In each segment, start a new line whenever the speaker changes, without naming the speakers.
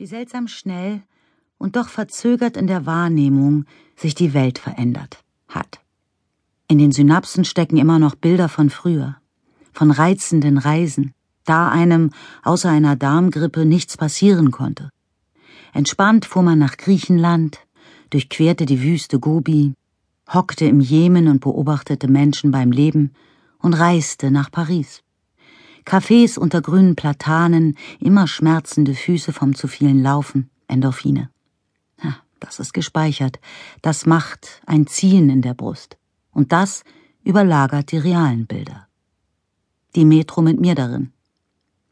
Wie seltsam schnell und doch verzögert in der Wahrnehmung sich die Welt verändert hat. In den Synapsen stecken immer noch Bilder von früher, von reizenden Reisen, da einem außer einer Darmgrippe nichts passieren konnte. Entspannt fuhr man nach Griechenland, durchquerte die Wüste Gobi, hockte im Jemen und beobachtete Menschen beim Leben und reiste nach Paris. Cafés unter grünen Platanen, immer schmerzende Füße vom zu vielen Laufen, Endorphine. Ja, das ist gespeichert. Das macht ein Ziehen in der Brust. Und das überlagert die realen Bilder. Die Metro mit mir darin,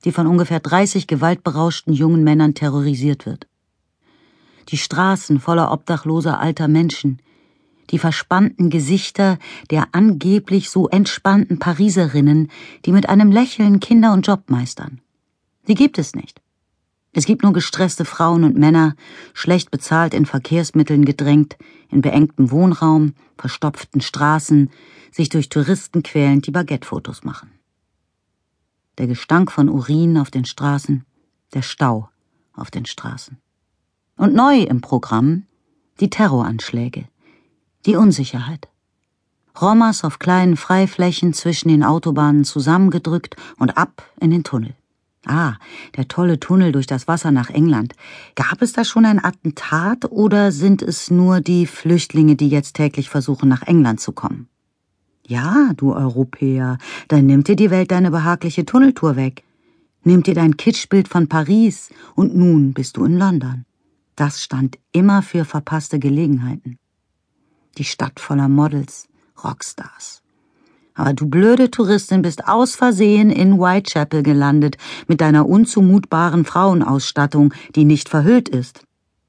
die von ungefähr 30 gewaltberauschten jungen Männern terrorisiert wird. Die Straßen voller obdachloser alter Menschen, die verspannten Gesichter der angeblich so entspannten Pariserinnen, die mit einem Lächeln Kinder und Job meistern. Die gibt es nicht. Es gibt nur gestresste Frauen und Männer, schlecht bezahlt in Verkehrsmitteln gedrängt, in beengtem Wohnraum, verstopften Straßen, sich durch Touristen quälend die Baguette-Fotos machen. Der Gestank von Urin auf den Straßen, der Stau auf den Straßen. Und neu im Programm die Terroranschläge die Unsicherheit. Rommers auf kleinen Freiflächen zwischen den Autobahnen zusammengedrückt und ab in den Tunnel. Ah, der tolle Tunnel durch das Wasser nach England. Gab es da schon ein Attentat oder sind es nur die Flüchtlinge, die jetzt täglich versuchen, nach England zu kommen? Ja, du Europäer, dann nimmt dir die Welt deine behagliche Tunneltour weg. Nimmt dir dein Kitschbild von Paris und nun bist du in London. Das stand immer für verpasste Gelegenheiten die Stadt voller Models, Rockstars. Aber du blöde Touristin bist aus Versehen in Whitechapel gelandet mit deiner unzumutbaren Frauenausstattung, die nicht verhüllt ist.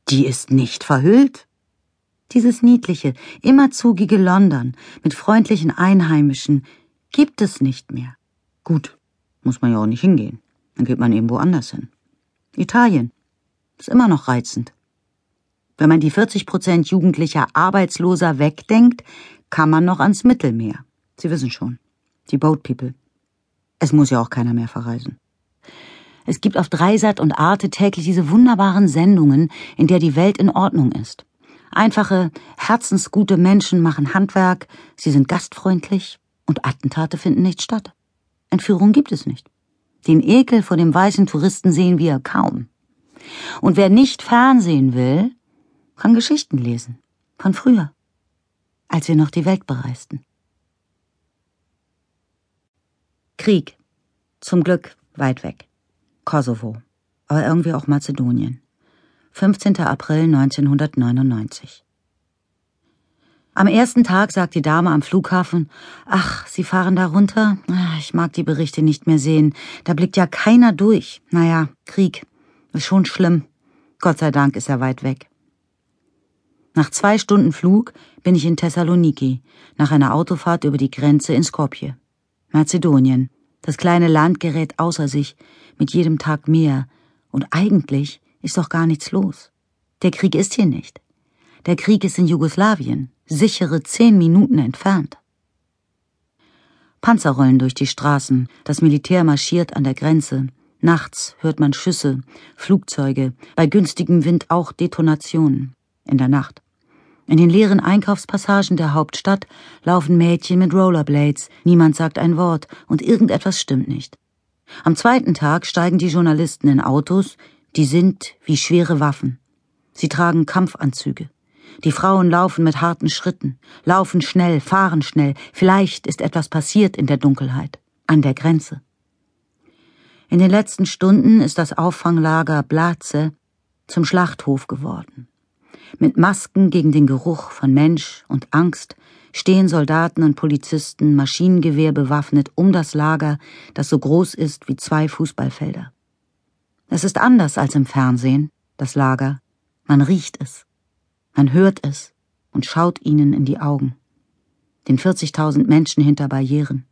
Die ist nicht verhüllt. Dieses niedliche, immerzugige London mit freundlichen Einheimischen gibt es nicht mehr. Gut, muss man ja auch nicht hingehen. Dann geht man eben woanders hin. Italien ist immer noch reizend. Wenn man die 40 Prozent jugendlicher Arbeitsloser wegdenkt, kann man noch ans Mittelmeer. Sie wissen schon. Die Boat People. Es muss ja auch keiner mehr verreisen. Es gibt auf Dreisat und Arte täglich diese wunderbaren Sendungen, in der die Welt in Ordnung ist. Einfache, herzensgute Menschen machen Handwerk, sie sind gastfreundlich und Attentate finden nicht statt. Entführung gibt es nicht. Den Ekel vor dem weißen Touristen sehen wir kaum. Und wer nicht Fernsehen will, kann Geschichten lesen. Von früher. Als wir noch die Welt bereisten. Krieg. Zum Glück weit weg. Kosovo. Aber irgendwie auch Mazedonien. 15. April 1999. Am ersten Tag sagt die Dame am Flughafen, ach, Sie fahren da runter? Ich mag die Berichte nicht mehr sehen. Da blickt ja keiner durch. Naja, Krieg. Ist schon schlimm. Gott sei Dank ist er weit weg. Nach zwei Stunden Flug bin ich in Thessaloniki, nach einer Autofahrt über die Grenze in Skopje. Mazedonien. Das kleine Land gerät außer sich, mit jedem Tag mehr, und eigentlich ist doch gar nichts los. Der Krieg ist hier nicht. Der Krieg ist in Jugoslawien, sichere zehn Minuten entfernt. Panzer rollen durch die Straßen, das Militär marschiert an der Grenze, nachts hört man Schüsse, Flugzeuge, bei günstigem Wind auch Detonationen, in der Nacht. In den leeren Einkaufspassagen der Hauptstadt laufen Mädchen mit Rollerblades, niemand sagt ein Wort und irgendetwas stimmt nicht. Am zweiten Tag steigen die Journalisten in Autos, die sind wie schwere Waffen. Sie tragen Kampfanzüge. Die Frauen laufen mit harten Schritten, laufen schnell, fahren schnell. Vielleicht ist etwas passiert in der Dunkelheit, an der Grenze. In den letzten Stunden ist das Auffanglager Blaze zum Schlachthof geworden. Mit Masken gegen den Geruch von Mensch und Angst stehen Soldaten und Polizisten Maschinengewehr bewaffnet um das Lager, das so groß ist wie zwei Fußballfelder. Es ist anders als im Fernsehen, das Lager. Man riecht es, man hört es und schaut ihnen in die Augen. Den 40.000 Menschen hinter Barrieren.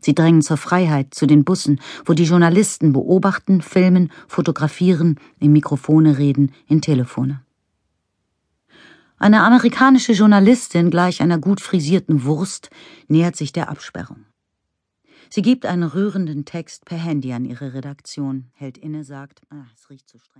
Sie drängen zur Freiheit, zu den Bussen, wo die Journalisten beobachten, filmen, fotografieren, in Mikrofone reden, in Telefone. Eine amerikanische Journalistin gleich einer gut frisierten Wurst nähert sich der Absperrung. Sie gibt einen rührenden Text per Handy an ihre Redaktion, hält inne, sagt, ah, es riecht zu streng.